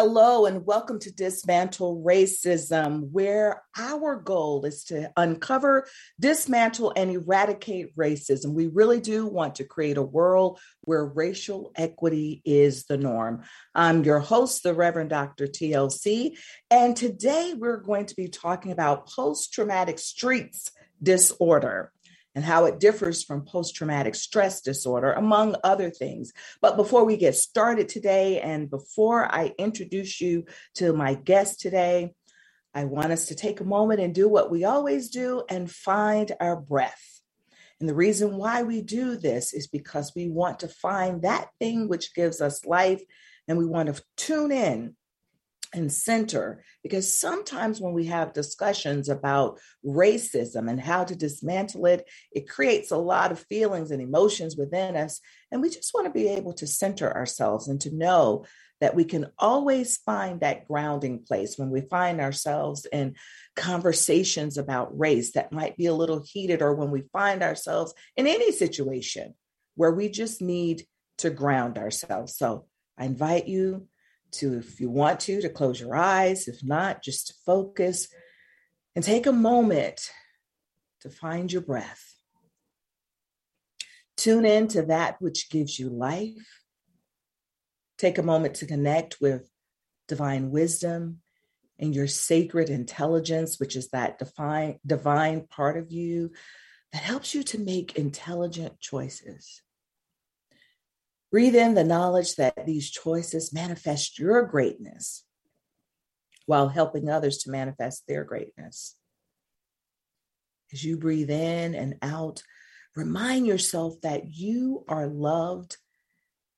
Hello, and welcome to Dismantle Racism, where our goal is to uncover, dismantle, and eradicate racism. We really do want to create a world where racial equity is the norm. I'm your host, the Reverend Dr. TLC, and today we're going to be talking about post traumatic streets disorder and how it differs from post traumatic stress disorder, among other things. But before we get started today, and before I introduce you to my guest today, I want us to take a moment and do what we always do and find our breath. And the reason why we do this is because we want to find that thing which gives us life and we want to tune in and center because sometimes when we have discussions about racism and how to dismantle it it creates a lot of feelings and emotions within us and we just want to be able to center ourselves and to know that we can always find that grounding place when we find ourselves in conversations about race that might be a little heated or when we find ourselves in any situation where we just need to ground ourselves. So i invite you to, if you want to, to close your eyes. If not, just to focus and take a moment to find your breath. Tune in to that which gives you life. Take a moment to connect with divine wisdom and your sacred intelligence, which is that divine, divine part of you that helps you to make intelligent choices. Breathe in the knowledge that these choices manifest your greatness while helping others to manifest their greatness. As you breathe in and out, remind yourself that you are loved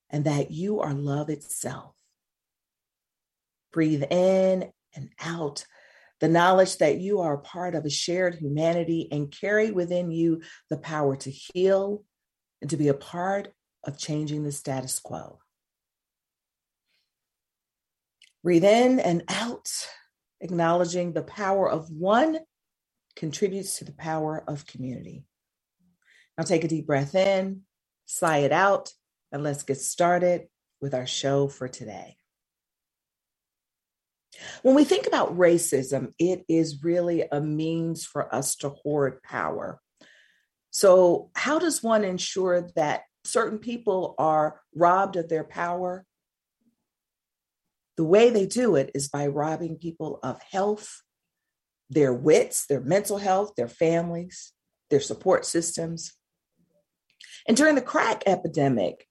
and that you are love itself. Breathe in and out the knowledge that you are a part of a shared humanity and carry within you the power to heal and to be a part of changing the status quo. Breathe in and out, acknowledging the power of one contributes to the power of community. Now take a deep breath in, sigh it out, and let's get started with our show for today. When we think about racism, it is really a means for us to hoard power. So, how does one ensure that certain people are robbed of their power, the way they do it is by robbing people of health, their wits, their mental health, their families, their support systems. And during the crack epidemic,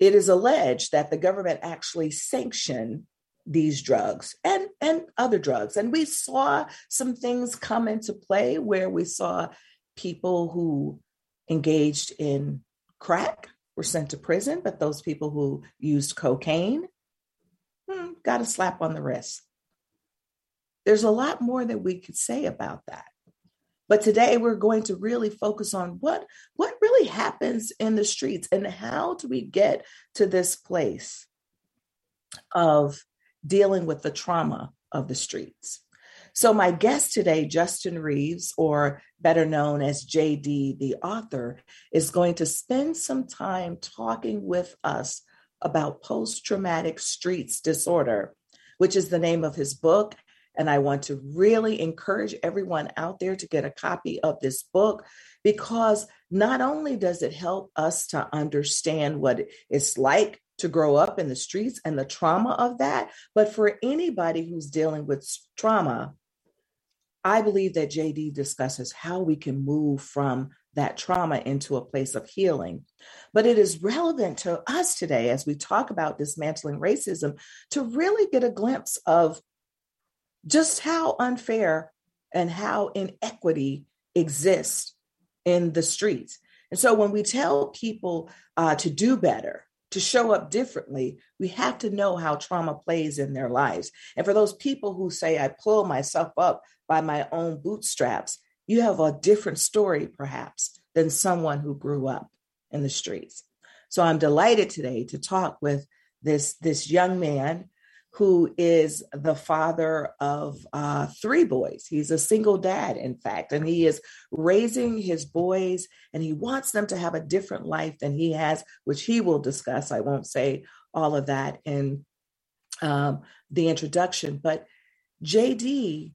it is alleged that the government actually sanctioned these drugs and, and other drugs. And we saw some things come into play where we saw people who engaged in crack were sent to prison, but those people who used cocaine hmm, got a slap on the wrist. There's a lot more that we could say about that. But today we're going to really focus on what, what really happens in the streets and how do we get to this place of dealing with the trauma of the streets. So, my guest today, Justin Reeves, or better known as JD, the author, is going to spend some time talking with us about post traumatic streets disorder, which is the name of his book. And I want to really encourage everyone out there to get a copy of this book because not only does it help us to understand what it's like to grow up in the streets and the trauma of that, but for anybody who's dealing with trauma, I believe that JD discusses how we can move from that trauma into a place of healing. But it is relevant to us today as we talk about dismantling racism to really get a glimpse of just how unfair and how inequity exists in the streets. And so when we tell people uh, to do better, to show up differently, we have to know how trauma plays in their lives. And for those people who say, I pull myself up by my own bootstraps, you have a different story, perhaps, than someone who grew up in the streets. So I'm delighted today to talk with this, this young man who is the father of uh, three boys. He's a single dad, in fact, and he is raising his boys and he wants them to have a different life than he has, which he will discuss. I won't say all of that in um, the introduction. But JD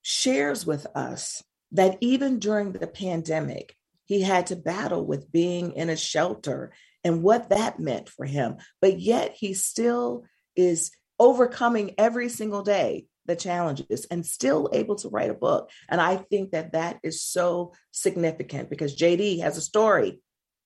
shares with us that even during the pandemic, he had to battle with being in a shelter and what that meant for him. But yet he still is overcoming every single day the challenges and still able to write a book. And I think that that is so significant because JD has a story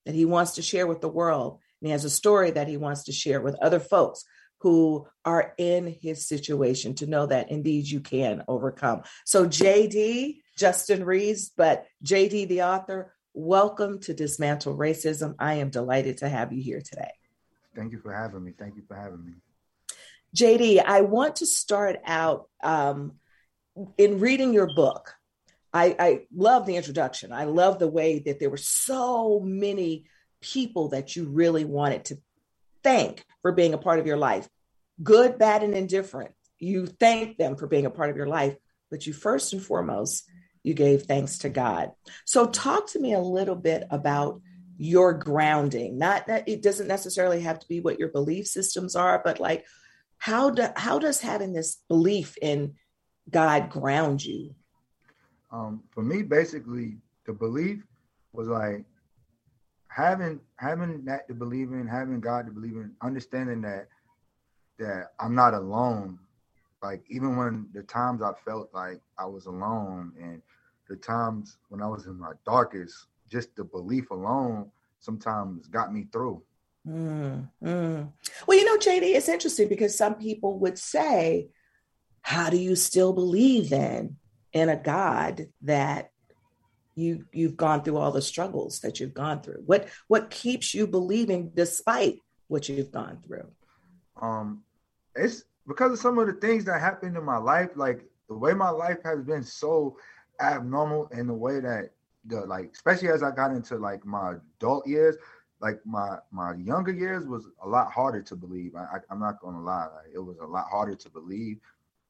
that he wants to share with the world. And he has a story that he wants to share with other folks who are in his situation to know that indeed you can overcome. So, JD, Justin Reeves, but JD, the author, welcome to Dismantle Racism. I am delighted to have you here today. Thank you for having me. Thank you for having me. JD, I want to start out um, in reading your book. I, I love the introduction. I love the way that there were so many people that you really wanted to thank for being a part of your life, good, bad, and indifferent. You thank them for being a part of your life, but you first and foremost, you gave thanks to God. So, talk to me a little bit about your grounding. Not that it doesn't necessarily have to be what your belief systems are, but like how do how does having this belief in God ground you? Um, for me, basically, the belief was like having having that to believe in, having God to believe in, understanding that that I'm not alone. Like even when the times I felt like I was alone, and the times when I was in my darkest, just the belief alone sometimes got me through. Mm, mm. Well, you know, JD, it's interesting because some people would say, "How do you still believe then in a God that you you've gone through all the struggles that you've gone through what what keeps you believing despite what you've gone through um it's because of some of the things that happened in my life like the way my life has been so abnormal in the way that the like especially as i got into like my adult years like my my younger years was a lot harder to believe. I, I am not gonna lie like, it was a lot harder to believe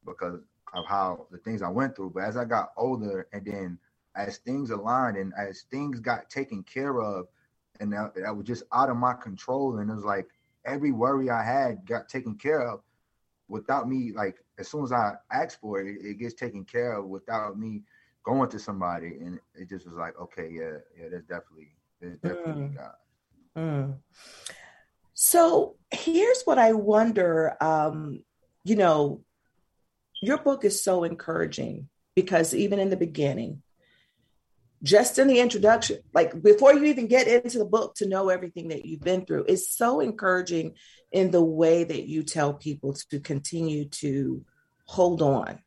because of how the things i went through. But as i got older and then as things aligned and as things got taken care of and that, that was just out of my control and it was like every worry i had got taken care of without me like as soon as i asked for it it, it gets taken care of without me going to somebody. And it just was like okay yeah yeah there's definitely there's definitely mm. god mm. so here's what i wonder um you know your book is so encouraging because even in the beginning just in the introduction, like before you even get into the book to know everything that you've been through, is so encouraging in the way that you tell people to continue to hold on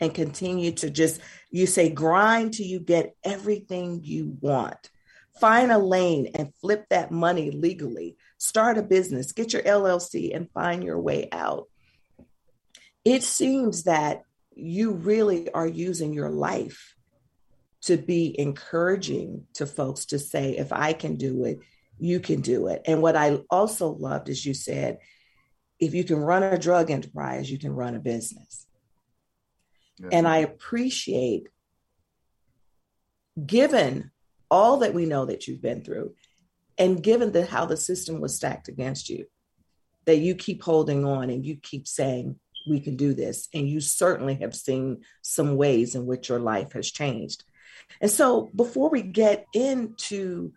and continue to just, you say, grind till you get everything you want. Find a lane and flip that money legally. Start a business, get your LLC, and find your way out. It seems that you really are using your life to be encouraging to folks to say, if I can do it, you can do it. And what I also loved is you said, if you can run a drug enterprise, you can run a business. Yeah. And I appreciate, given all that we know that you've been through, and given the how the system was stacked against you, that you keep holding on and you keep saying, we can do this. And you certainly have seen some ways in which your life has changed. And so before we get into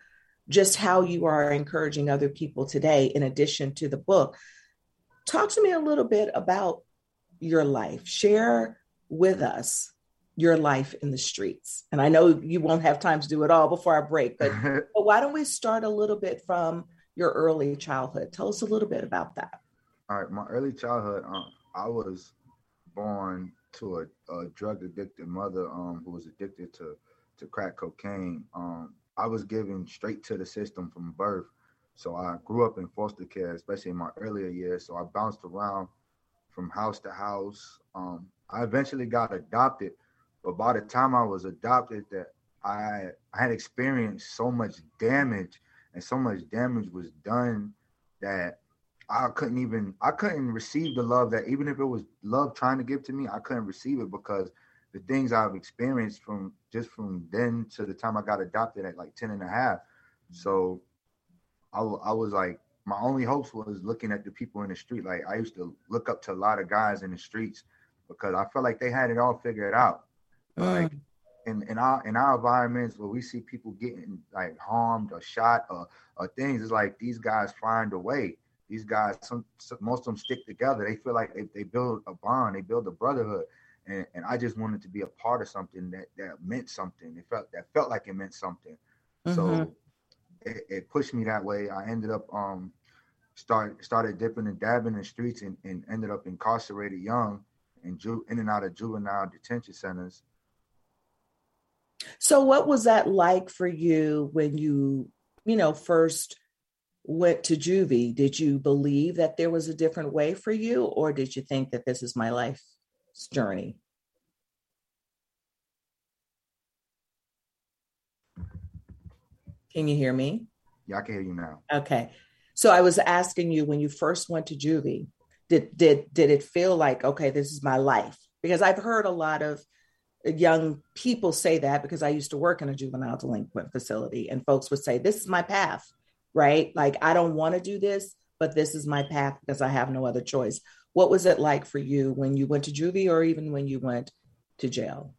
just how you are encouraging other people today, in addition to the book, talk to me a little bit about your life. Share with us your life in the streets. And I know you won't have time to do it all before our break, but, but why don't we start a little bit from your early childhood? Tell us a little bit about that. All right, my early childhood, um, I was born to a, a drug addicted mother um, who was addicted to to crack cocaine, um, I was given straight to the system from birth. So I grew up in foster care, especially in my earlier years. So I bounced around from house to house. Um, I eventually got adopted, but by the time I was adopted, that I I had experienced so much damage, and so much damage was done that I couldn't even I couldn't receive the love that even if it was love trying to give to me, I couldn't receive it because the things I've experienced from just from then to the time I got adopted at like 10 and a half. So I, I was like my only hopes was looking at the people in the street. Like I used to look up to a lot of guys in the streets because I felt like they had it all figured out. Mm. Like in, in our in our environments where we see people getting like harmed or shot or, or things, it's like these guys find a way. These guys, some, some most of them stick together. They feel like they, they build a bond, they build a brotherhood. And, and I just wanted to be a part of something that, that meant something. It felt that felt like it meant something. Mm-hmm. So it, it, pushed me that way. I ended up um start started dipping and dabbing in the streets and, and ended up incarcerated young and ju- in and out of juvenile detention centers. So what was that like for you when you, you know, first went to juvie? Did you believe that there was a different way for you or did you think that this is my life's journey? Can you hear me? Yeah, I can hear you now. Okay. So I was asking you when you first went to juvie, did did did it feel like okay, this is my life? Because I've heard a lot of young people say that because I used to work in a juvenile delinquent facility and folks would say this is my path, right? Like I don't want to do this, but this is my path because I have no other choice. What was it like for you when you went to juvie or even when you went to jail?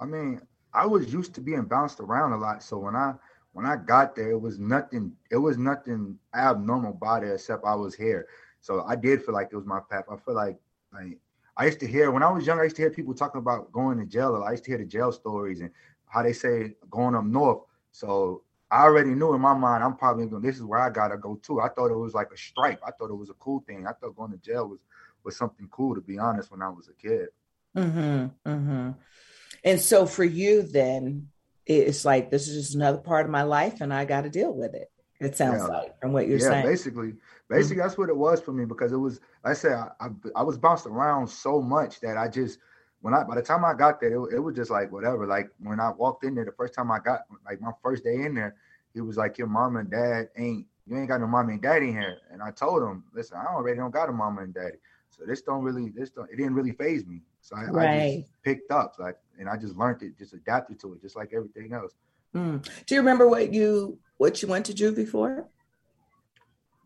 I mean, I was used to being bounced around a lot, so when I when I got there, it was nothing. It was nothing abnormal about it except I was here. So I did feel like it was my path. I feel like like I used to hear when I was young. I used to hear people talking about going to jail. I used to hear the jail stories and how they say going up north. So I already knew in my mind I'm probably going. This is where I gotta go to. I thought it was like a stripe. I thought it was a cool thing. I thought going to jail was was something cool. To be honest, when I was a kid. Hmm. Hmm. And so for you, then it's like this is just another part of my life and I got to deal with it. It sounds yeah. like from what you're yeah, saying. Basically, basically mm-hmm. that's what it was for me because it was. Like I said I, I, I was bounced around so much that I just when I by the time I got there, it, it, was just like whatever. Like when I walked in there the first time I got like my first day in there, he was like, "Your mom and dad ain't you ain't got no mom and daddy here." And I told him, "Listen, I already don't got a mom and daddy, so this don't really this don't it didn't really faze me." So I, right. I just picked up like and I just learned it, just adapted to it, just like everything else. Mm. Do you remember what you what you went to juvie for?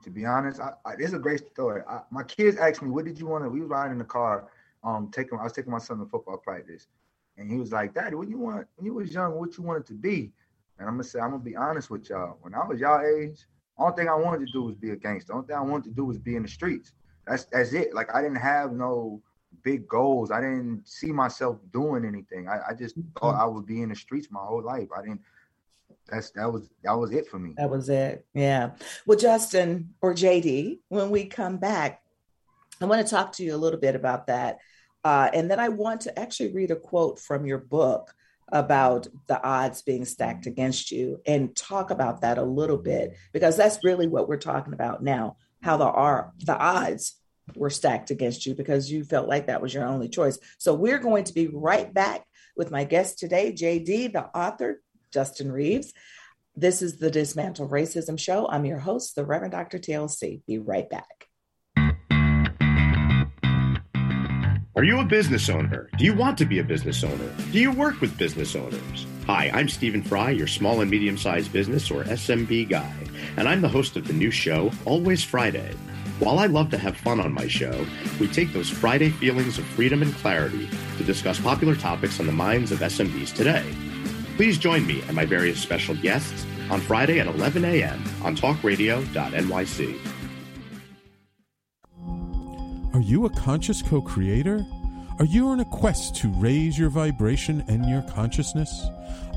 To be honest, I, I, it's a great story. I, my kids asked me, "What did you want to?" We were riding in the car, um, taking. I was taking my son to football practice, and he was like, "Daddy, what you want? When you was young, what you wanted to be?" And I'm gonna say, I'm gonna be honest with y'all. When I was y'all age, only thing I wanted to do was be a gangster. Only thing I wanted to do was be in the streets. That's that's it. Like I didn't have no big goals. I didn't see myself doing anything. I, I just thought mm-hmm. I would be in the streets my whole life. I didn't that's that was that was it for me. That was it. Yeah. Well, Justin or JD, when we come back, I want to talk to you a little bit about that. Uh, and then I want to actually read a quote from your book about the odds being stacked against you and talk about that a little bit because that's really what we're talking about now how the are the odds were stacked against you because you felt like that was your only choice so we're going to be right back with my guest today jd the author Justin Reeves. This is the Dismantle Racism Show. I'm your host, the Reverend Dr. TLC. Be right back. Are you a business owner? Do you want to be a business owner? Do you work with business owners? Hi, I'm Stephen Fry, your small and medium sized business or SMB guy, and I'm the host of the new show, Always Friday. While I love to have fun on my show, we take those Friday feelings of freedom and clarity to discuss popular topics on the minds of SMBs today. Please join me and my various special guests on Friday at 11 a.m. on talkradio.nyc. Are you a conscious co creator? Are you on a quest to raise your vibration and your consciousness?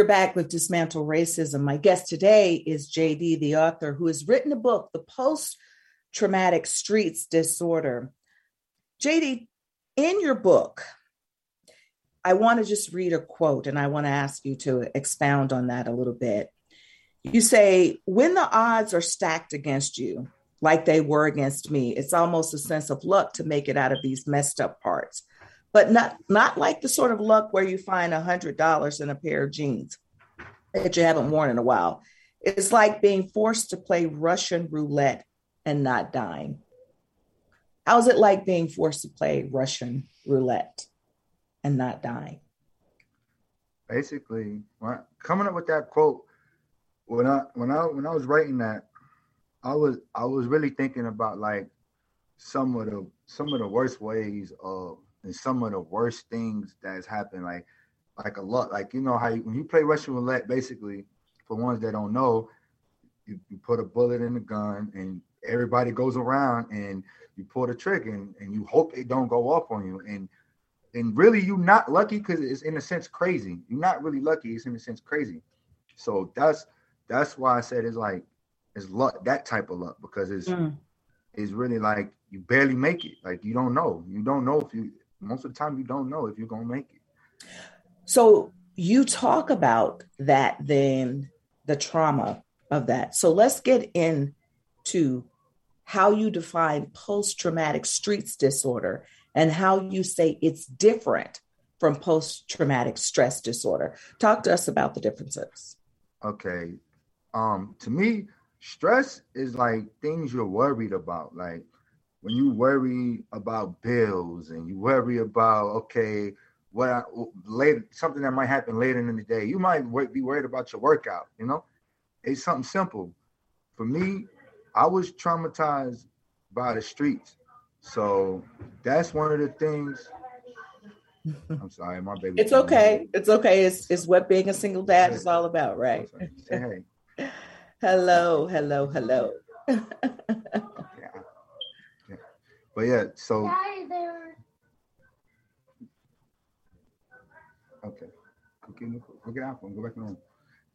We're back with Dismantle Racism. My guest today is JD, the author, who has written a book, The Post Traumatic Streets Disorder. JD, in your book, I want to just read a quote and I want to ask you to expound on that a little bit. You say, When the odds are stacked against you, like they were against me, it's almost a sense of luck to make it out of these messed up parts but not not like the sort of luck where you find a hundred dollars in a pair of jeans that you haven't worn in a while. It's like being forced to play Russian roulette and not dying. How's it like being forced to play Russian roulette and not dying? Basically, coming up with that quote, when I when I when I was writing that, I was I was really thinking about like some of the some of the worst ways of and some of the worst things that has happened, like like a lot, like you know how you, when you play Russian roulette, basically, for ones that don't know, you, you put a bullet in the gun and everybody goes around and you pull the trigger and, and you hope it don't go off on you and and really you're not lucky because it's in a sense crazy. You're not really lucky, it's in a sense crazy. So that's that's why I said it's like it's luck, that type of luck, because it's mm. it's really like you barely make it. Like you don't know. You don't know if you most of the time you don't know if you're going to make it. So you talk about that then the trauma of that. So let's get into how you define post traumatic streets disorder and how you say it's different from post traumatic stress disorder. Talk to us about the differences. Okay. Um to me stress is like things you're worried about like when you worry about bills and you worry about okay what I, later something that might happen later in the day you might be worried about your workout you know? It's something simple. For me i was traumatized by the streets. So that's one of the things. I'm sorry my baby it's okay. It's okay. It's, it's what being a single dad is all about right? Hey. hello hello hello but yeah, so okay, go get, go get apple and go back in the room.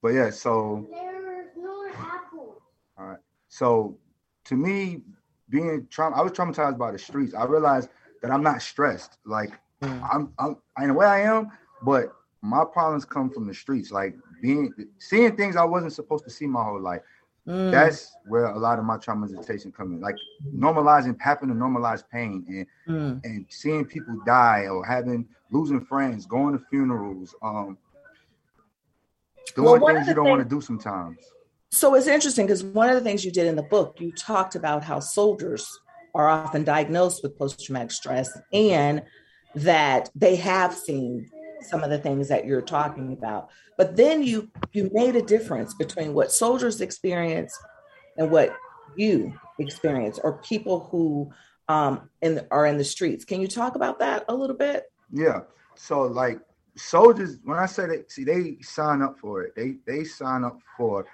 But yeah, so there's no apple. All right, so to me, being trauma, I was traumatized by the streets. I realized that I'm not stressed. Like mm. I'm, I'm in a way I am, but my problems come from the streets. Like being seeing things I wasn't supposed to see my whole life. Mm. That's where a lot of my traumatization comes in, like normalizing, having to normalize pain and mm. and seeing people die or having losing friends, going to funerals, um, doing well, things you don't want to do sometimes. So it's interesting because one of the things you did in the book, you talked about how soldiers are often diagnosed with post-traumatic stress and that they have seen some of the things that you're talking about. But then you you made a difference between what soldiers experience and what you experience, or people who um in are in the streets. Can you talk about that a little bit? Yeah. So like soldiers, when I say that, see, they sign up for it. They they sign up for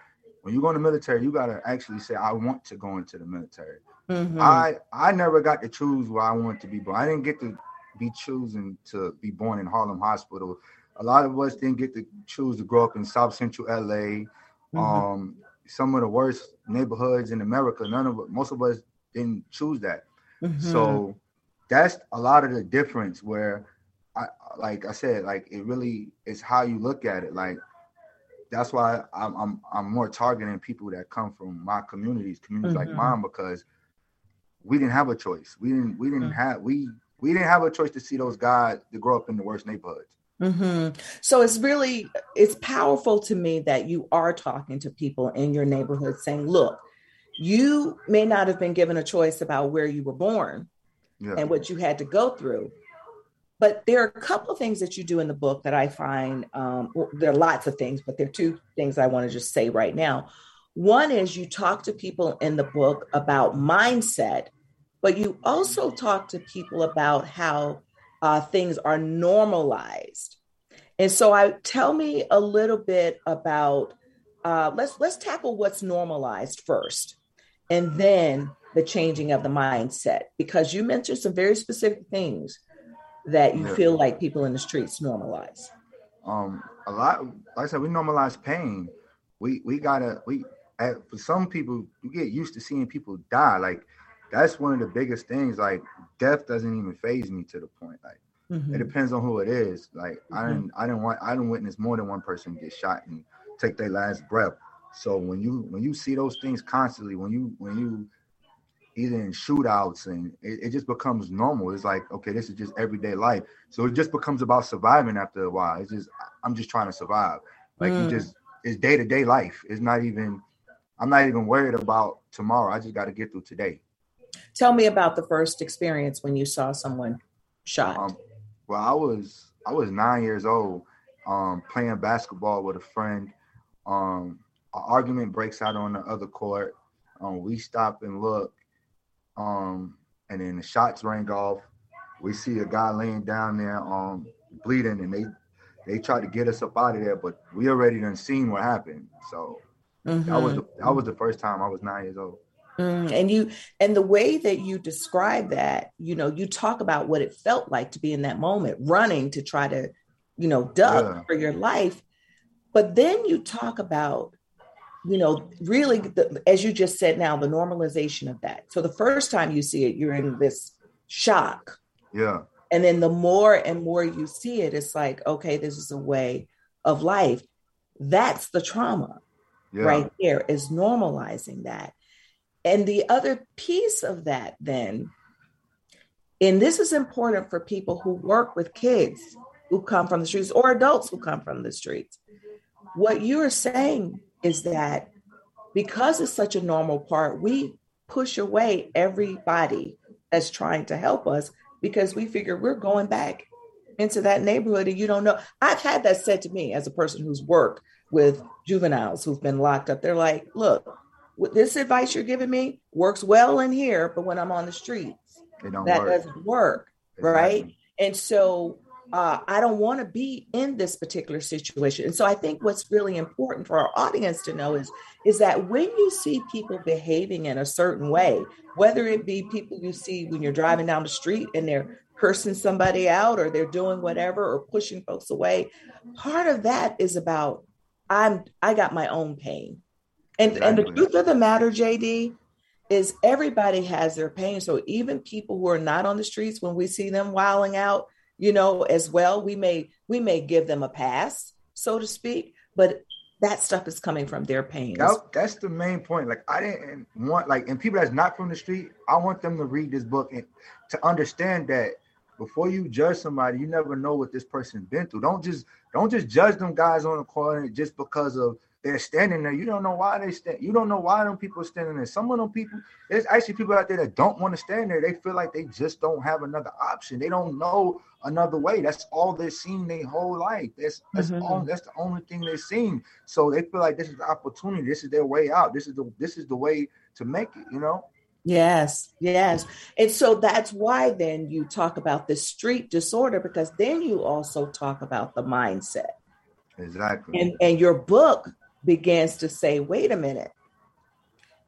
when you go in the military, you gotta actually say, I want to go into the military. Mm-hmm. I I never got to choose where I want to be but I didn't get to be choosing to be born in Harlem Hospital. A lot of us didn't get to choose to grow up in South Central LA. Mm-hmm. Um, some of the worst neighborhoods in America. None of most of us didn't choose that. Mm-hmm. So that's a lot of the difference where I like I said, like it really is how you look at it. Like that's why I'm I'm, I'm more targeting people that come from my communities, communities mm-hmm. like mine, because we didn't have a choice. We didn't we didn't mm-hmm. have we we didn't have a choice to see those guys to grow up in the worst neighborhoods. Mm-hmm. So it's really it's powerful to me that you are talking to people in your neighborhood, saying, "Look, you may not have been given a choice about where you were born yeah. and what you had to go through, but there are a couple of things that you do in the book that I find um, well, there are lots of things, but there are two things I want to just say right now. One is you talk to people in the book about mindset, but you also talk to people about how uh, things are normalized. And so I tell me a little bit about uh, let's let's tackle what's normalized first, and then the changing of the mindset because you mentioned some very specific things that you feel like people in the streets normalize? Um, a lot. Like I said, we normalize pain. We we gotta we for some people you get used to seeing people die. Like that's one of the biggest things. Like death doesn't even faze me to the point. Like mm-hmm. it depends on who it is. Like mm-hmm. I didn't I didn't want I didn't witness more than one person get shot and take their last breath. So when you when you see those things constantly, when you when you either in shootouts and it, it, just becomes normal. It's like, okay, this is just everyday life. So it just becomes about surviving after a while. It's just I'm just trying to survive. Like mm. you just it's day to day life. It's not even I'm not even worried about tomorrow. I just got to get through today. Tell me about the first experience when you saw someone shot. Um, well, I was I was nine years old, um, playing basketball with a friend. Um, an argument breaks out on the other court. Um, we stop and look, um, and then the shots rang off. We see a guy laying down there, um, bleeding, and they they tried to get us up out of there, but we already done seen what happened. So mm-hmm. that was the, that was the first time I was nine years old. Mm, and you and the way that you describe that, you know, you talk about what it felt like to be in that moment, running to try to, you know, duck yeah. for your life. But then you talk about you know, really, the, as you just said now, the normalization of that. So the first time you see it, you're in this shock. Yeah. And then the more and more you see it, it's like, okay, this is a way of life. That's the trauma yeah. right there, is normalizing that. And the other piece of that, then, and this is important for people who work with kids who come from the streets or adults who come from the streets. What you're saying is that because it's such a normal part, we push away everybody that's trying to help us because we figure we're going back into that neighborhood and you don't know. I've had that said to me as a person who's worked with juveniles who've been locked up. They're like, look, this advice you're giving me works well in here, but when I'm on the streets, that work. doesn't work. Exactly. Right. And so uh, I don't want to be in this particular situation. And so I think what's really important for our audience to know is, is that when you see people behaving in a certain way, whether it be people you see when you're driving down the street and they're cursing somebody out or they're doing whatever or pushing folks away, part of that is about I'm I got my own pain. And exactly. and the truth of the matter, JD, is everybody has their pain. So even people who are not on the streets, when we see them wilding out, you know, as well. We may we may give them a pass, so to speak, but that stuff is coming from their pain. That, that's the main point. Like I didn't want like and people that's not from the street, I want them to read this book and to understand that before you judge somebody, you never know what this person's been through. Don't just don't just judge them guys on the corner just because of they're standing there. You don't know why they stand. You don't know why them people are standing there. Some of them people, there's actually people out there that don't want to stand there. They feel like they just don't have another option. They don't know another way. That's all they've seen their whole life. That's that's mm-hmm. all. That's the only thing they've seen. So they feel like this is the opportunity. This is their way out. This is the this is the way to make it. You know. Yes, yes. And so that's why then you talk about the street disorder because then you also talk about the mindset. Exactly. And and your book begins to say, wait a minute,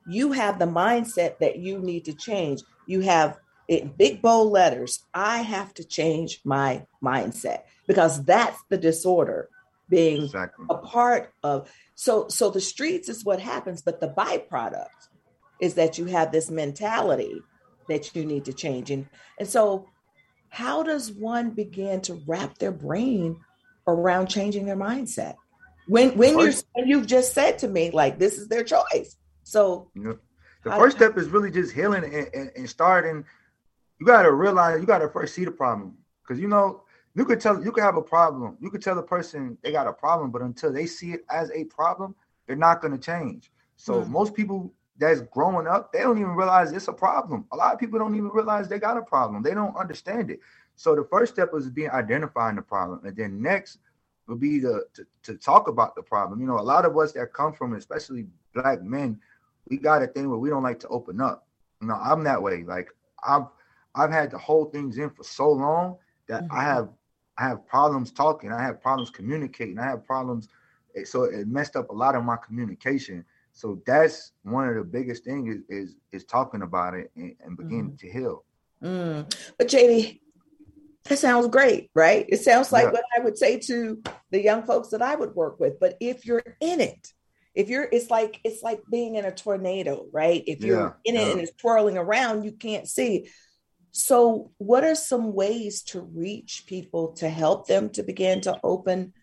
you have the mindset that you need to change. You have in big bold letters, I have to change my mindset because that's the disorder being exactly. a part of. So, so the streets is what happens, but the byproduct is that you have this mentality that you need to change. And, and so, how does one begin to wrap their brain around changing their mindset? When when you you've just said to me like this is their choice. So the first step is really just healing and, and, and starting. You got to realize you got to first see the problem because you know you could tell you could have a problem. You could tell the person they got a problem, but until they see it as a problem, they're not going to change. So mm-hmm. most people that's growing up, they don't even realize it's a problem. A lot of people don't even realize they got a problem. They don't understand it. So the first step is being identifying the problem, and then next will be to, to, to talk about the problem. You know, a lot of us that come from, especially black men, we got a thing where we don't like to open up. You know, I'm that way. Like I've I've had to hold things in for so long that mm-hmm. I have I have problems talking. I have problems communicating. I have problems. Eh, so it messed up a lot of my communication. So that's one of the biggest things is is, is talking about it and, and beginning mm-hmm. to heal. Mm. But JD, that sounds great, right? It sounds like yeah. what I would say to the young folks that I would work with. But if you're in it, if you're, it's like it's like being in a tornado, right? If you're yeah. in it yeah. and it's twirling around, you can't see. So, what are some ways to reach people to help them to begin to open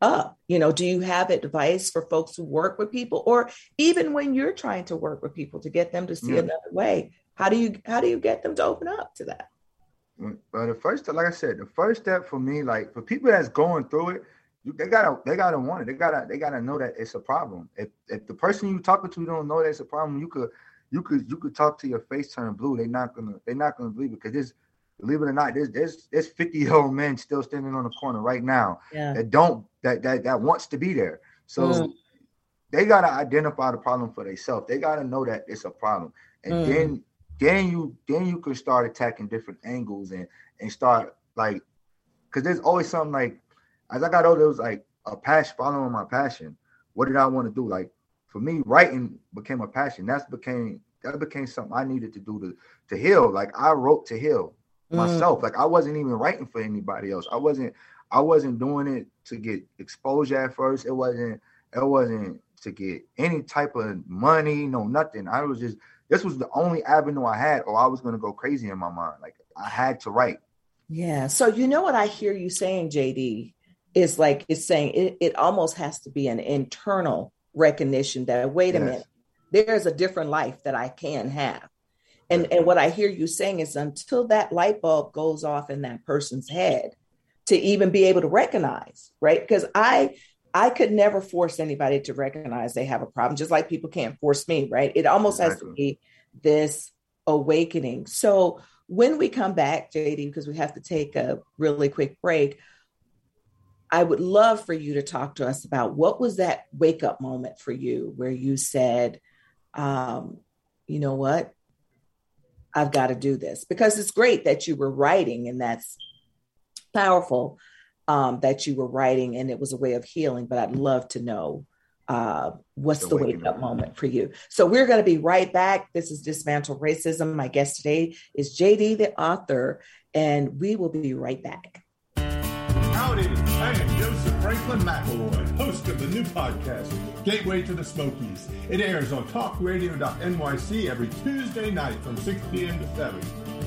up? You know, do you have advice for folks who work with people, or even when you're trying to work with people to get them to see another way? How do you how do you get them to open up to that? But the first, like I said, the first step for me, like for people that's going through it, they gotta they gotta want it. They gotta they gotta know that it's a problem. If if the person you talking to don't know that it's a problem, you could you could you could talk to your face turn blue. They're not gonna they're not gonna believe it because there's believe it or not, there's there's there's 50 year old men still standing on the corner right now yeah. that don't that that that wants to be there. So mm. they gotta identify the problem for themselves. They gotta know that it's a problem, and mm. then then you then you could start attacking different angles and and start like because there's always something like as I got older, it was like a passion following my passion. What did I want to do? Like for me, writing became a passion. That's became that became something I needed to do to to heal. Like I wrote to heal mm. myself. Like I wasn't even writing for anybody else. I wasn't I wasn't doing it to get exposure at first. It wasn't it wasn't to get any type of money, no nothing. I was just this was the only avenue I had, or I was going to go crazy in my mind. Like I had to write. Yeah. So you know what I hear you saying, JD, is like it's saying it, it almost has to be an internal recognition that wait a yes. minute, there's a different life that I can have. And, and what I hear you saying is until that light bulb goes off in that person's head to even be able to recognize, right? Because I I could never force anybody to recognize they have a problem, just like people can't force me, right? It almost exactly. has to be this awakening. So when we come back, JD, because we have to take a really quick break, I would love for you to talk to us about what was that wake up moment for you where you said, um, you know what? I've got to do this because it's great that you were writing and that's powerful um, that you were writing and it was a way of healing, but I'd love to know uh, what's the, the wake up moment for you. So we're going to be right back. This is Dismantle Racism. My guest today is JD, the author, and we will be right back. Howdy, I am Joseph Franklin McElroy, host of the new podcast, Gateway to the Smokies. It airs on talkradio.nyc every Tuesday night from 6 p.m. to 7.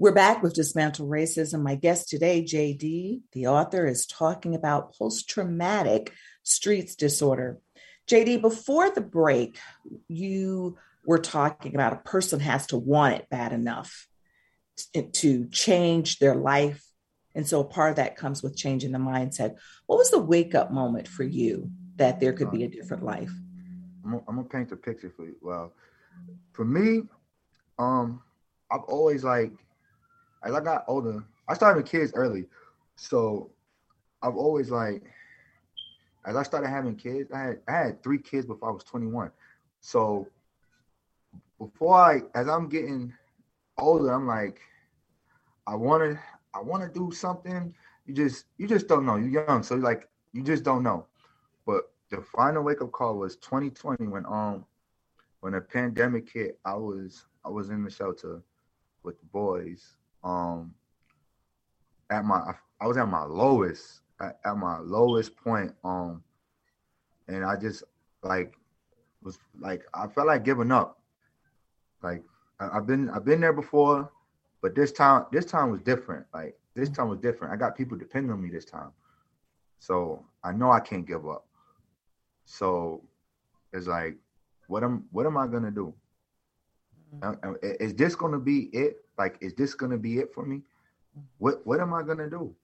We're back with Dismantle Racism. My guest today, JD, the author, is talking about post traumatic streets disorder. JD, before the break, you were talking about a person has to want it bad enough to change their life. And so part of that comes with changing the mindset. What was the wake up moment for you that there could be a different life? I'm gonna, paint the picture for you. Well, for me, um, I've always like as I got older, I started with kids early. So I've always like, as I started having kids, I had I had three kids before I was 21. So before I, as I'm getting older, I'm like, I want to, I want to do something. You just, you just don't know. You're young, so like, you just don't know. But the final wake up call was 2020 when um, when the pandemic hit. I was, I was in the shelter with the boys, um at my I was at my lowest at, at my lowest point um and I just like was like I felt like giving up. Like I, have been I've been there before, but this time this time was different. Like this time was different. I got people depending on me this time. So I know I can't give up. So it's like what am what am I gonna do? Mm-hmm. Is this gonna be it? Like, is this gonna be it for me? What what am I gonna do?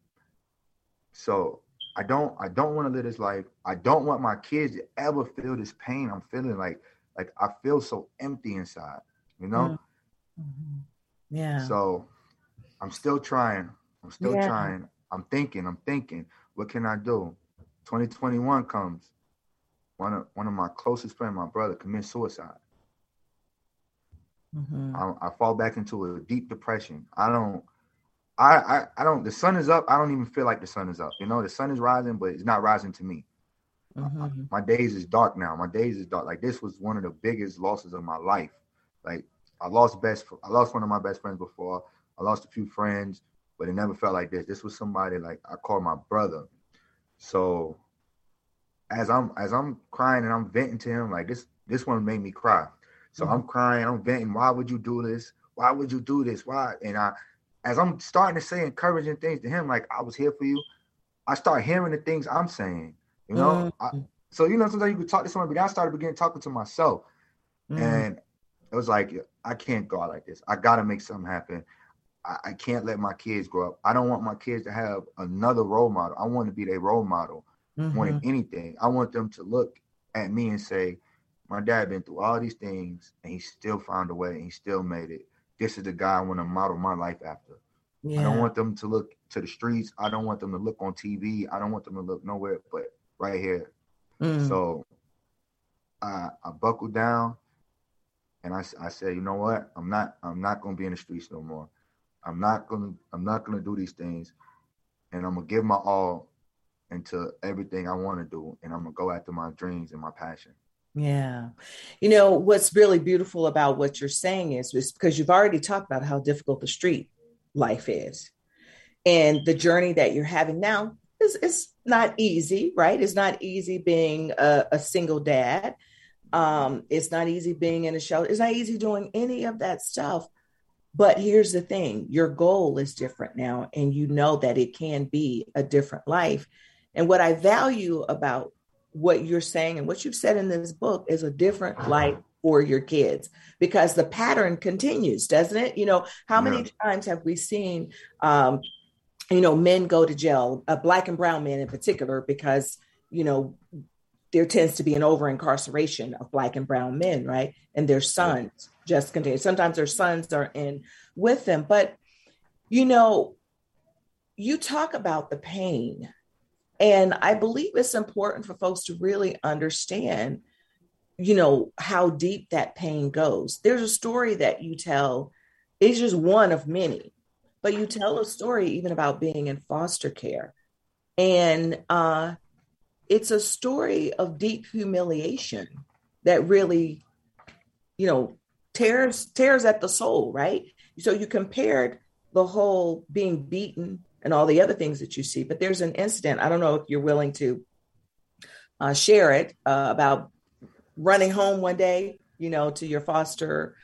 So I don't I don't want to live this life. I don't want my kids to ever feel this pain. I'm feeling like like I feel so empty inside, you know? Mm-hmm. Yeah. So I'm still trying. I'm still yeah. trying. I'm thinking, I'm thinking, what can I do? 2021 comes. One of one of my closest friends, my brother, commits suicide. Mm-hmm. I, I, fall back into a deep depression. I don't, I, I, I don't. The sun is up. I don't even feel like the sun is up. You know, the sun is rising, but it's not rising to me. Mm-hmm. my days is dark now. My days is dark. Like this was one of the biggest losses of my life. Like I lost best. I lost one of my best friends before. I lost a few friends, but it never felt like this. This was somebody like I called my brother. So as I'm as I'm crying and I'm venting to him, like this this one made me cry. So mm-hmm. I'm crying, I'm venting. Why would you do this? Why would you do this? Why? And I, as I'm starting to say encouraging things to him, like I was here for you, I start hearing the things I'm saying. You know, mm-hmm. I, so you know sometimes you could talk to somebody, but I started beginning talking to myself, mm-hmm. and it was like I can't go out like this. I got to make something happen. I, I, can't let my kids grow up. I don't want my kids to have another role model. I want to be their role model more than mm-hmm. anything. I want them to look at me and say, my dad been through all these things and he still found a way and he still made it. This is the guy I want to model my life after. Yeah. I don't want them to look to the streets. I don't want them to look on TV. I don't want them to look nowhere but right here. Mm. So I, I buckled down and I, I said, you know what? I'm not I'm not gonna be in the streets no more. I'm not gonna I'm not gonna do these things, and I'm gonna give my all into everything I want to do, and I'm gonna go after my dreams and my passion. Yeah. You know, what's really beautiful about what you're saying is, is because you've already talked about how difficult the street life is. And the journey that you're having now is, not easy, right? It's not easy being a, a single dad. Um, it's not easy being in a shelter. It's not easy doing any of that stuff. But here's the thing your goal is different now, and you know that it can be a different life. And what I value about what you're saying and what you've said in this book is a different light for your kids because the pattern continues, doesn't it? You know, how many yeah. times have we seen, um, you know, men go to jail, uh, black and brown men in particular, because, you know, there tends to be an over incarceration of black and brown men, right? And their sons just continue. Sometimes their sons are in with them. But, you know, you talk about the pain And I believe it's important for folks to really understand, you know, how deep that pain goes. There's a story that you tell, it's just one of many, but you tell a story even about being in foster care. And uh, it's a story of deep humiliation that really, you know, tears tears at the soul, right? So you compared the whole being beaten and all the other things that you see, but there's an incident. I don't know if you're willing to uh, share it uh, about running home one day, you know, to your foster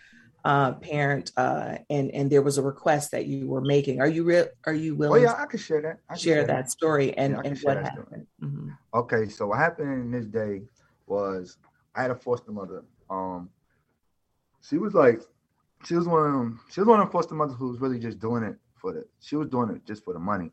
uh, parent, uh, and and there was a request that you were making. Are you real? Are you willing? Oh willing? yeah, I can share that. I can share that story and Yeah, and what happened? Mhm. Okay, so what happened in this day was I had a foster mother. Um, she was like, she was one of them. She was one of the foster mothers who was really just doing it for the. She was doing it just for the money.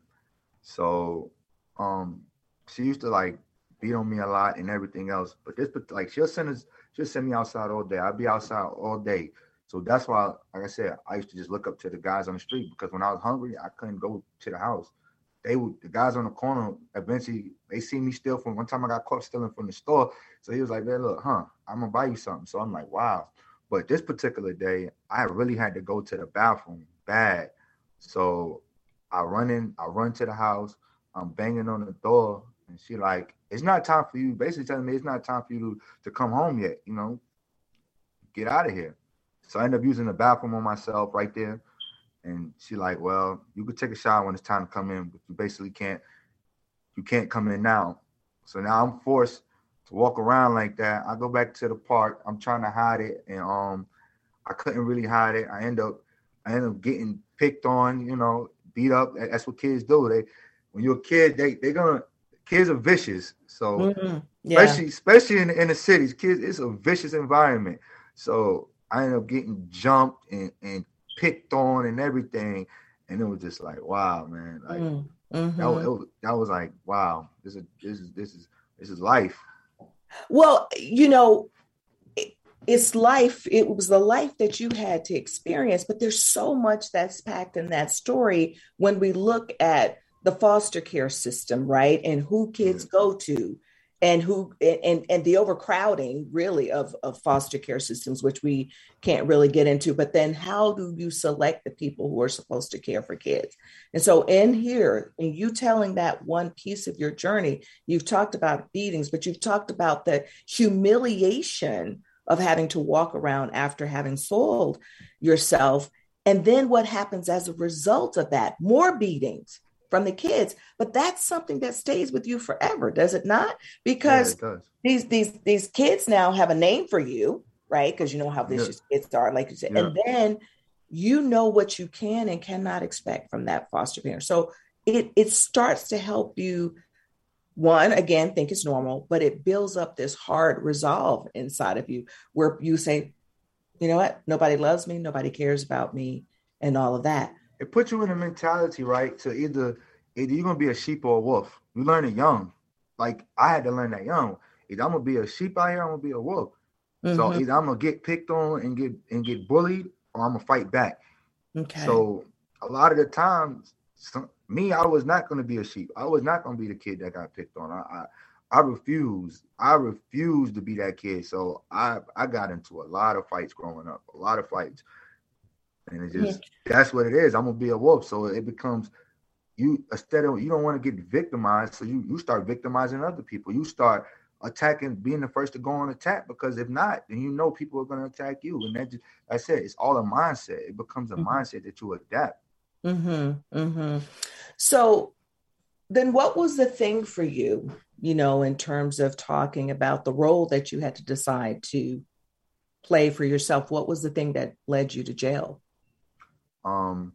So, um, she used to like beat on me a lot and everything else. But this, but like she'll send us, she'll send me outside all day. I'll be outside all day. So that's why, like I said, I used to just look up to the guys on the street because when I was hungry, I couldn't go to the house they would the guys on the corner eventually they see me steal from one time I got caught stealing from the store. So he was like, Man, look, huh, I'm gonna buy you something. So I'm like, wow. But this particular day, I really had to go to the bathroom bad. So I run in, I run to the house, I'm banging on the door, and she like, it's not time for you, basically telling me it's not time for you to, to come home yet, you know. Get out of here. So I end up using the bathroom on myself right there. And she like, well, you could take a shower when it's time to come in, but you basically can't, you can't come in now. So now I'm forced to walk around like that. I go back to the park. I'm trying to hide it, and um, I couldn't really hide it. I end up, I end up getting picked on, you know, beat up. That's what kids do. They, when you're a kid, they they gonna kids are vicious. So Mhm. Yeah. especially especially in the inner cities, kids, it's a vicious environment. So I ended up getting jumped and, and picked on and everything. And it was just like, wow, man. Like Mm, that, was, was, that was like, wow, this is this is this is this is life. Well, you know, it's life. It was the life that you had to experience, but there's so much that's packed in that story when we look at the foster care system, right? And who kids mm-hmm. go to and who and and the overcrowding really of, of foster care systems, which we can't really get into. But then how do you select the people who are supposed to care for kids? And so in here, and you telling that one piece of your journey, you've talked about beatings, but you've talked about the humiliation of having to walk around after having soiled yourself. And then what happens as a result of that? More beatings from the kids. But that's something that stays with you forever, does it not? Because Yeah, it these these these kids now have a name for you, right? Because you know how vicious kids are, like you said, and then you know what you can and cannot expect from that foster parent. So it it starts to help you one again think it's normal, but it builds up this hard resolve inside of you where you say, you know what, nobody loves me, nobody cares about me, and all of that. It puts you in a mentality, right? To either either you're gonna be a sheep or a wolf. You learn it young. Like I had to learn that young. Either I'm gonna be a sheep out here, I'm gonna be a wolf. So Mhm. either I'm gonna get picked on and get and get bullied, or I'm gonna fight back. Okay. So a lot of the times, some, me, I was not gonna be a sheep. I was not gonna be the kid that got picked on. I, I I refused. I refused to be that kid. So I I got into a lot of fights growing up, a lot of fights, and it just that's what it is. I'm gonna be a wolf. So it becomes you instead of you don't want to get victimized, so you you start victimizing other people. You start attacking, being the first to go on attack because if not, then you know people are gonna attack you. And that just I said it's all a mindset. It becomes a mm-hmm. mindset that you adapt. Mm-hmm. Mm-hmm. So then what was the thing for you, you know, in terms of talking about the role that you had to decide to play for yourself? What was the thing that led you to jail? um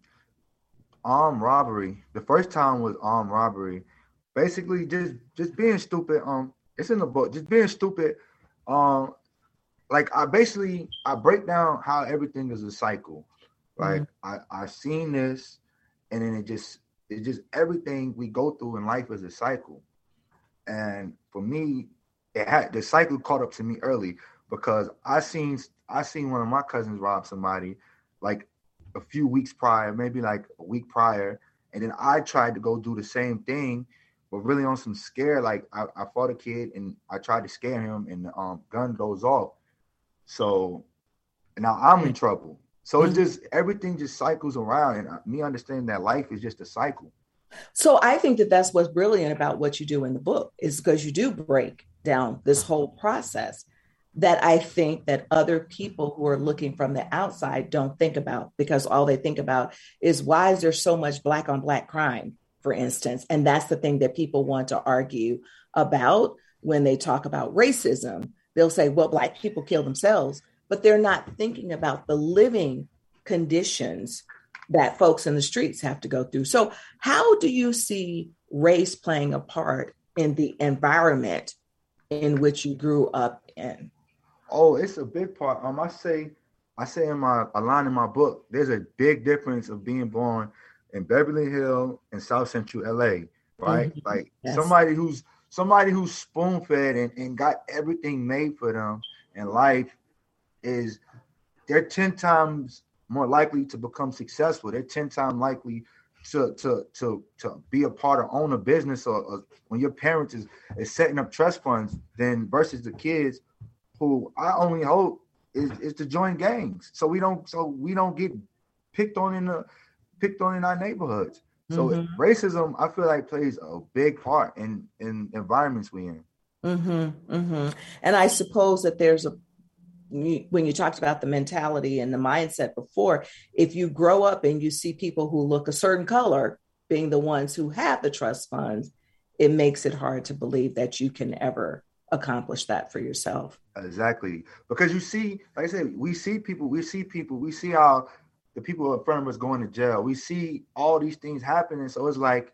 armed robbery. The first time was armed robbery. Basically just just being stupid. Um it's in the book. Just being stupid. Um like I basically I break down how everything is a cycle. Like I I seen this and then it just it just everything we go through in life is a cycle. And for me, it had the cycle caught up to me early because I seen I seen one of my cousins rob somebody like a few weeks prior, maybe like a week prior, and then I tried to go do the same thing but really on some scare. Like I, I fought a kid and I tried to scare him, and the um, gun goes off. So now I'm in trouble. So it's just everything just cycles around, and uh, me understanding that life is just a cycle. So I think that that's what's brilliant about what you do in the book is because you do break down this whole process that I think that other people who are looking from the outside don't think about because all they think about is why is there so much black on black crime, for instance? And that's the thing that people want to argue about when they talk about racism. They'll say, well, black people kill themselves, but they're not thinking about the living conditions that folks in the streets have to go through. So, how do you see race playing a part in the environment in which you grew up in? Oh, it's a big part. Um, I say, I say in my a line in my book, there's a big difference of being born in Beverly Hill and South Central LA, right? Mm-hmm. Like yes. somebody who's somebody who's spoon fed and, and got everything made for them in life is they're 10 times more likely to become successful. They're 10 times likely to to to to be a part of own a business or, or when your parents is, is setting up trust funds than versus the kids who I only hope is, is to join gangs. So we don't so we don't get picked on in the picked on in our neighborhoods. So mm-hmm. racism, I feel like plays a big part in in environments we in. Mm-hmm, mm-hmm. And I suppose that there's a when you talked about the mentality and the mindset before, if you grow up and you see people who look a certain color being the ones who have the trust funds, it makes it hard to believe that you can ever accomplish that for yourself. Exactly. Because you see, like I said, we see people, we see people, we see how the people in front of us going to jail. We see all these things happening. So it's like,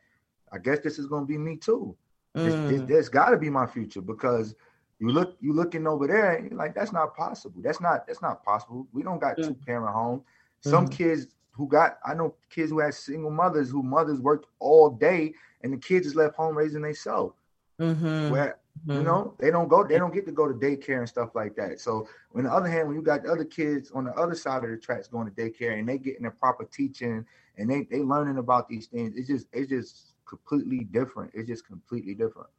I guess this is going to be me too. Mm. It's, it's got to be my future because you look, you looking over there, and you're like that's not possible. That's not that's not possible. We don't got mm. two parent home. Some mm. kids who got, I know kids who had single mothers who mothers worked all day, and the kids is left home raising themselves. Mm-hmm. Where Mm-hmm. You know, they don't go, they don't get to go to daycare and stuff like that. So on the other hand, when you got the other kids on the other side of the tracks going to daycare and they getting the proper teaching and they they learning about these things, it's just it's just completely different. It's just completely different.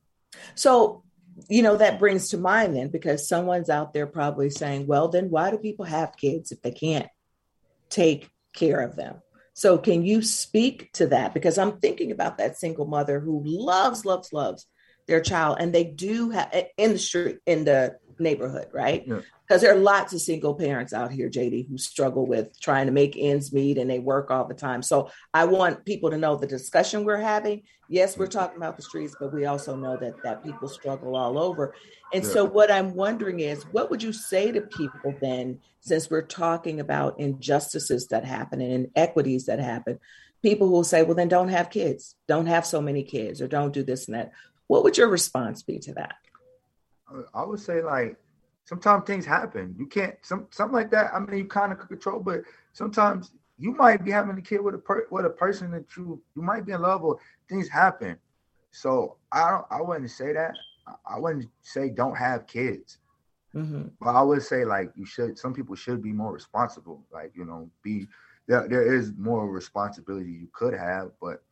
So you know that brings to mind then because someone's out there probably saying, well, then why do people have kids if they can't take care of them? So can you speak to that? Because I'm thinking about that single mother who loves, loves, loves their child and they do have in the street in the neighborhood right? Because yeah. there are lots of single parents out here jd who struggle with trying to make ends meet and they work all the time. So i want people to know the discussion we're having. Yes we're talking about the streets but we also know that that people struggle all over. And yeah. so what i'm wondering is what would you say to people then since we're talking about injustices that happen and inequities that happen people who will say well then don't have kids. Don't have so many kids or don't do this and that. What would your response be to that? I would say like sometimes things happen. You can't some something like that. I mean, you kind of control, but sometimes you might be having a kid with a per, with a person that you you might be in love with. Things happen, so I don't. I wouldn't say that. I wouldn't say don't have kids, mm-hmm. but I would say like you should. Some people should be more responsible. Like you know, be there. There is more responsibility you could have, but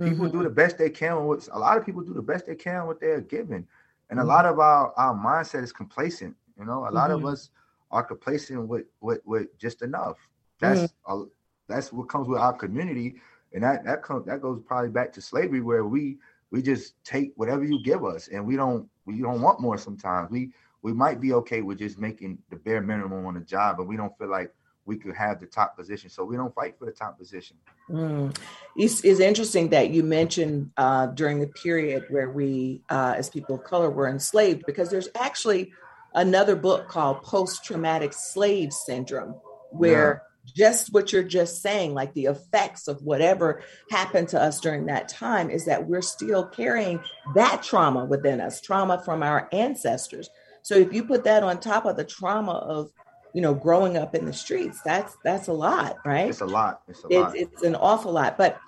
People mm-hmm. do the best they can with a lot of people do the best they can with their given. And mm-hmm. a lot of our, our mindset is complacent. You know, a lot mm-hmm. of us are complacent with with, with just enough. That's mm-hmm. a, that's what comes with our community. And that that comes that goes probably back to slavery where we we just take whatever you give us and we don't we don't want more sometimes. We we might be okay with just making the bare minimum on the job, but we don't feel like we could have the top position. So we don't fight for the top position. Mm. It's, it's, interesting that you mentioned uh, during the period where we, uh, as people of color, were enslaved, because there's actually another book called Post Traumatic Slave Syndrome, where yeah. just what you're just saying, like the effects of whatever happened to us during that time, is that we're still carrying that trauma within us, trauma from our ancestors. So if you put that on top of the trauma of you know, growing up in the streets. That's that's a lot, right? It's a lot. It's a it's, lot. It's an awful lot. But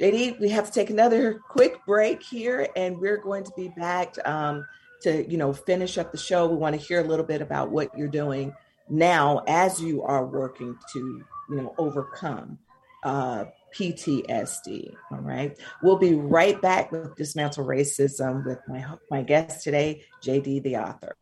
JD, we have to take another quick break here, and we're going to be back um, to you know finish up the show. We want to hear a little bit about what you're doing now as you are working to you know overcome uh, PTSD. All right. We'll be right back with Dismantle Racism with my, my guest today, JD, the author.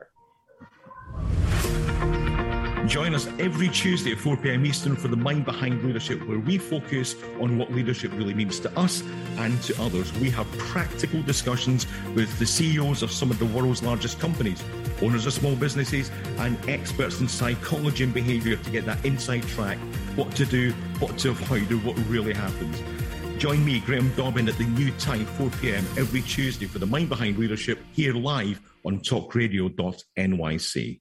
Join us every Tuesday at 4 p.m. Eastern for the Mind Behind Leadership, where we focus on what leadership really means to us and to others. We have practical discussions with the CEOs of some of the world's largest companies, owners of small businesses, and experts in psychology and behavior to get that inside track what to do, what to avoid, and what really happens. Join me, Graham Dobbin, at the new time, 4 p.m. every Tuesday for the Mind Behind Leadership here live on talkradio.nyc.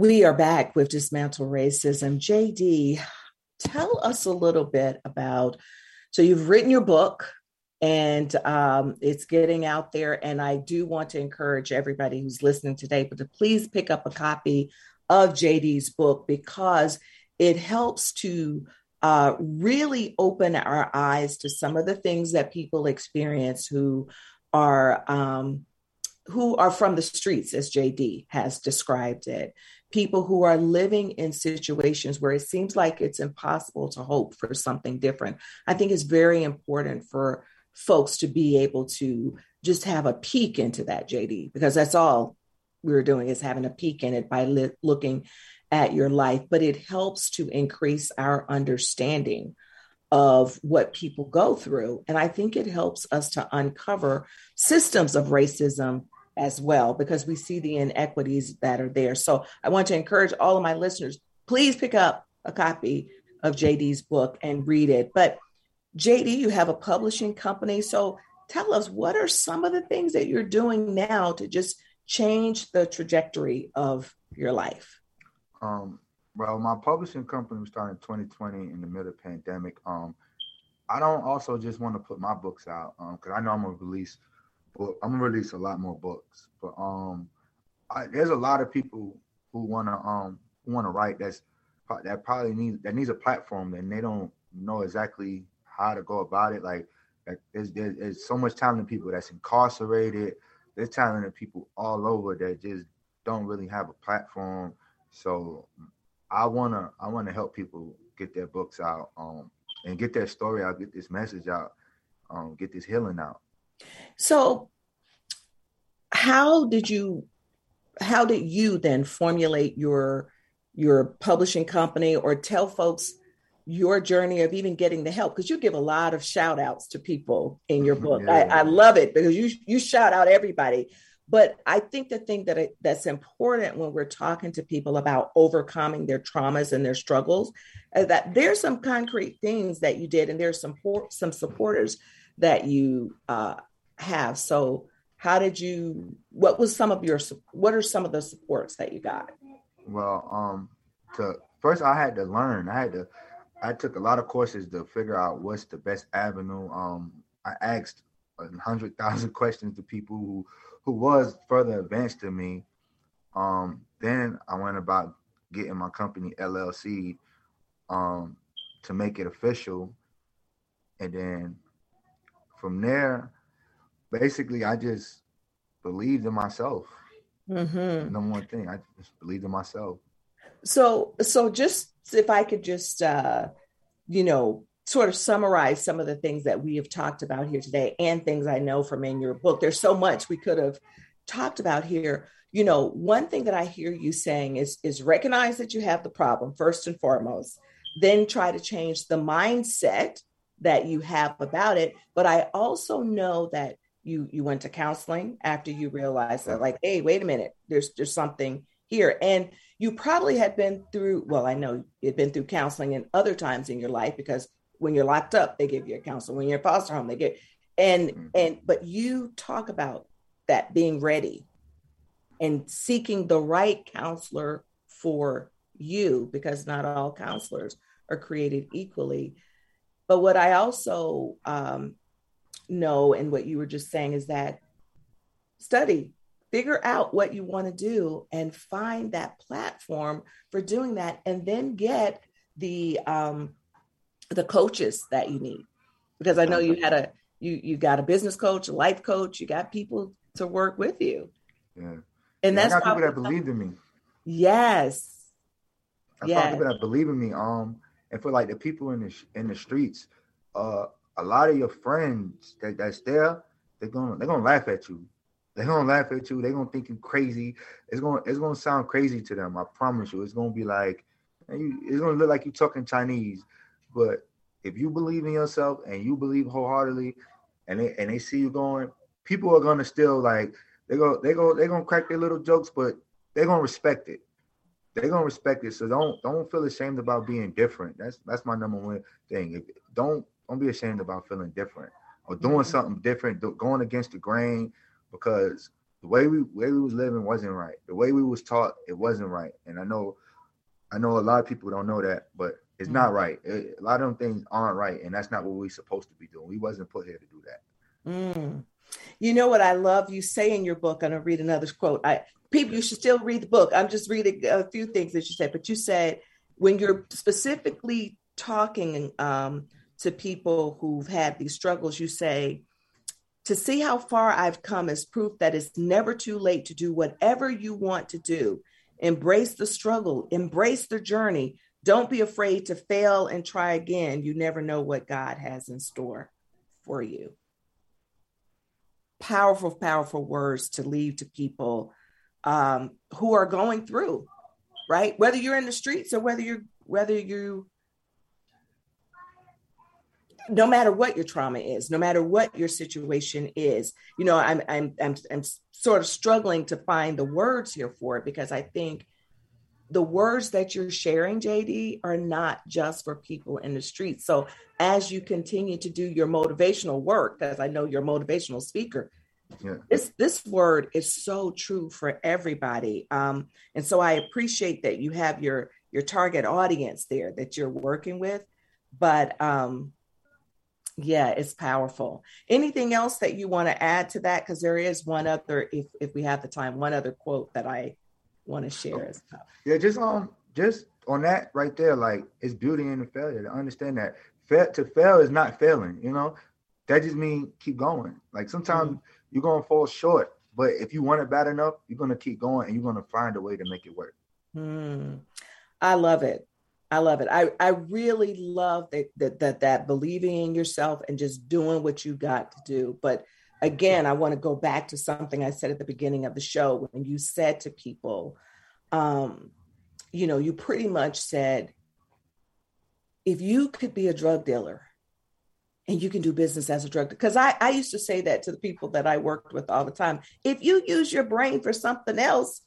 We are back with Dismantle Racism. JD, tell us a little bit about. So, you've written your book and um, it's getting out there. And I do want to encourage everybody who's listening today, but to please pick up a copy of JD's book because it helps to uh, really open our eyes to some of the things that people experience who are um, who are from the streets, as JD has described it people who are living in situations where it seems like it's impossible to hope for something different. I think it's very important for folks to be able to just have a peek into that, JD, because that's all we are doing is having a peek in it by li- looking at your life. But it helps to increase our understanding of what people go through. And I think it helps us to uncover systems of racism as well because we see the inequities that are there. So I want to encourage all of my listeners, please pick up a copy of JD's book and read it. But JD, you have a publishing company. So tell us what are some of the things that you're doing now to just change the trajectory of your life? Um, well, my publishing company was started in 2020 in the middle of pandemic. Um, I don't also just want to put my books out because um, I know I'm gonna release book. I'm gonna release a lot more books, but um, I, there's a lot of people who wanna um wanna write that's that probably needs that needs a platform and they don't know exactly how to go about it. Like, like there's, there's, there's so much talented people that's incarcerated. There's talented people all over that just don't really have a platform. So I wanna I wanna help people get their books out um and get their story out, get this message out, um, get this healing out. So, how did you how did you then formulate your your publishing company or tell folks your journey of even getting the help? Because you give a lot of shout outs to people in your book. Yeah. I, I, love it because you you shout out everybody. But i think the thing that it, that's important when we're talking to people about overcoming their traumas and their struggles is that there's some concrete things that you did and there's some some supporters that you uh, have. So how did you what was some of your what are some of the supports that you got? Well, um to first I had to learn. I had to I took a lot of courses to figure out what's the best avenue. Um I asked a hundred thousand questions to people who who was further advanced than me. Um then I went about getting my company LLC um to make it official and then from there, basically, I just believed in myself. Mm-hmm. Number one thing, I just believed in myself. So, so just if I could just, uh, you know, sort of summarize some of the things that we have talked about here today and things I know from in your book. There's so much we could have talked about here. You know, one thing that I hear you saying is is recognize that you have the problem first and foremost, then try to change the mindset that you have about it. But I also know that you you went to counseling after you realized that, like, hey, wait a minute, there's there's something here. And you probably had been through, well, I know you'd been through counseling in other times in your life because when you're locked up, they give you a counselor. When you're in foster home, they get and mm-hmm. and but you talk about that being ready and seeking the right counselor for you because not all counselors are created equally. But what I also um, know and what you were just saying is that study, figure out what you want to do and find that platform for doing that, and then get the um, the coaches that you need because I know you had a you you got a business coach, a life coach, you got people to work with you. Yeah. And that's I got people that believed in me. Yes. I yes. found people that believe in me. Um, and for like the people in the in the streets, uh, a lot of your friends that, that's there, they're gonna they're gonna laugh at you. They're gonna laugh at you. They're gonna think you crazy. It's gonna it's gonna sound crazy to them. I promise you. It's gonna be like, it's gonna look like you talking Chinese. But if you believe in yourself and you believe wholeheartedly, and they and they see you going, people are gonna still like they go they go they gonna crack their little jokes, but they're gonna respect it. They're gonna respect it. So don't don't feel ashamed about being different. That's that's my number one thing. If, don't don't be ashamed about feeling different or doing mm-hmm. something different, going against the grain, because the way we way we was living wasn't right. The way we was taught it wasn't right. And I know I know a lot of people don't know that, but it's mm-hmm. not right. It, a lot of them things aren't right, and that's not what we're supposed to be doing. We wasn't put here to do that. Mm. You know what I love you say in your book. I'm gonna read another quote. I people, you should still read the book. I'm just reading a few things that you said, but you said when you're specifically talking um, to people who've had these struggles, you say to see how far I've come is proof that it's never too late to do whatever you want to do. Embrace the struggle, embrace the journey, don't be afraid to fail and try again. You never know what God has in store for you. Powerful, powerful words to leave to people um, who are going through, right? Whether you're in the streets or whether you're whether you no matter what your trauma is, no matter what your situation is, you know, I'm I'm I'm I'm sort of struggling to find the words here for it because I think the words that you're sharing, JD, are not just for people in the streets. So as you continue to do your motivational work, because I know you're a motivational speaker, yeah. this this word is so true for everybody. Um, and so I appreciate that you have your your target audience there that you're working with. But um, yeah, it's powerful. Anything else that you want to add to that? Because there is one other, if if we have the time, one other quote that I want to share as well. Yeah, just um, just on that right there, like it's beauty in the failure. To understand that fail to fail is not failing. You know, that just means keep going. Like sometimes mm-hmm. you're gonna fall short, but if you want it bad enough, you're gonna keep going and you're gonna find a way to make it work. Mm. I love it. I love it. I, I really love that, that that that believing in yourself and just doing what you got to do. But again, I want to go back to something I said at the beginning of the show when you said to people, um, you know, you pretty much said, if you could be a drug dealer and you can do business as a drug because I, I used to say that to the people that I worked with all the time. If you use your brain for something else,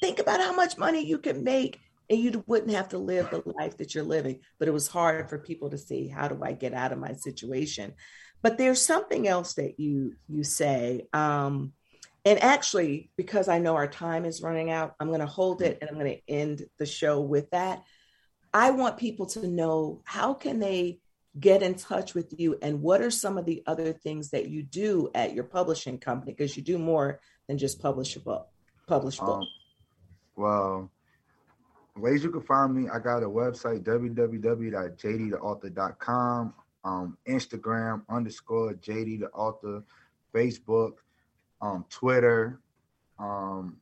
think about how much money you can make and you wouldn't have to live the life that you're living. But it was hard for people to see how do I get out of my situation. But there's something else that you you say. Um, and actually, because I know our time is running out, I'm going to hold it and I'm going to end the show with that. I want people to know how can they get in touch with you and what are some of the other things that you do at your publishing company because you do more than just publish a book publish book um, well ways you can find me i got a website www.jdtheauthor.com um, Instagram underscore JD the author, Facebook, um, Twitter, um,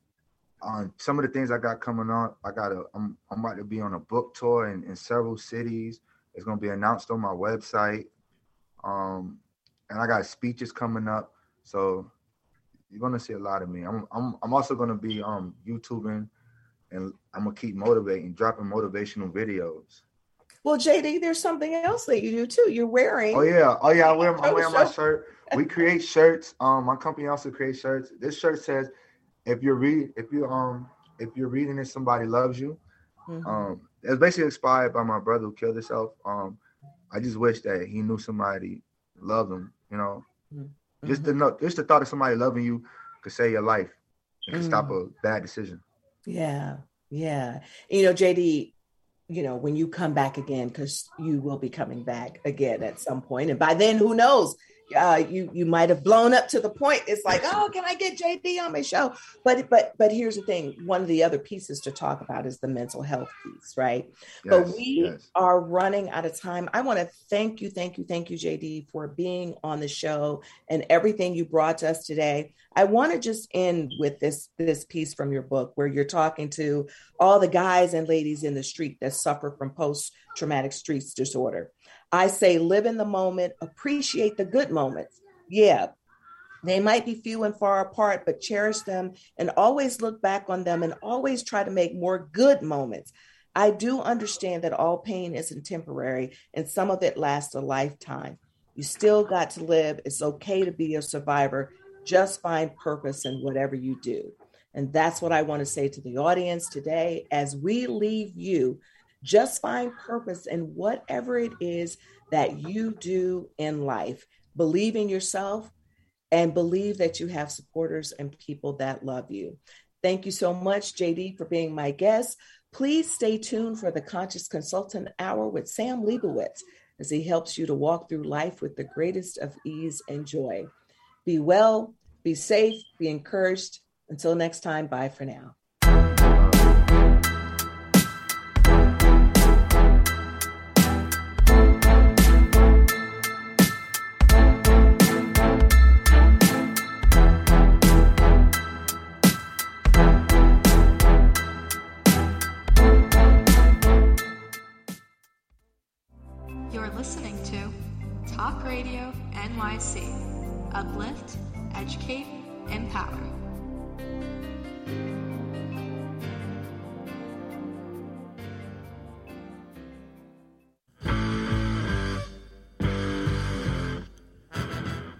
on some of the things I got coming on. I got a I'm I'm about to be on a book tour in, in several cities. It's gonna be announced on my website. Um, and I got speeches coming up. So you're gonna see a lot of me. I'm I'm I'm also gonna be um YouTubing and I'm gonna keep motivating, dropping motivational videos. Well, JD, there's something else that you do too. You're wearing. Oh yeah, oh yeah. I wear I'm wearing my shirt. We create shirts. Um, my company also creates shirts. This shirt says, "If you're read, if you um, if you're reading it, somebody loves you." Mm-hmm. Um, it's basically inspired by my brother who killed himself. Um, I just wish that he knew somebody loved him. You know, mm-hmm. just the just the thought of somebody loving you could save your life and mm-hmm. stop a bad decision. Yeah, yeah. You know, JD, you know, when you come back again, because you will be coming back again at some point, and by then, who knows? Uh, you you might have blown up to the point. It's like oh can i get jd on my show? But but but here's the thing. One of the other pieces to talk about is the mental health piece right? Yes, but we yes. are running out of time. I want to thank you thank you thank you jd for being on the show and everything you brought to us today. I want to just end with this this piece from your book where you're talking to all the guys and ladies in the street that suffer from post traumatic stress disorder I say live in the moment, appreciate the good moments. Yeah, they might be few and far apart, but cherish them and always look back on them and always try to make more good moments. I do understand that all pain isn't temporary and some of it lasts a lifetime. You still got to live. It's okay to be a survivor. Just find purpose in whatever you do. And that's what I want to say to the audience today as we leave you just find purpose in whatever it is that you do in life. Believe in yourself and believe that you have supporters and people that love you. Thank you so much, JD, for being my guest. Please stay tuned for the Conscious Consultant Hour with Sam Liebowitz as he helps you to walk through life with the greatest of ease and joy. Be well, be safe, be encouraged. Until next time, bye for now.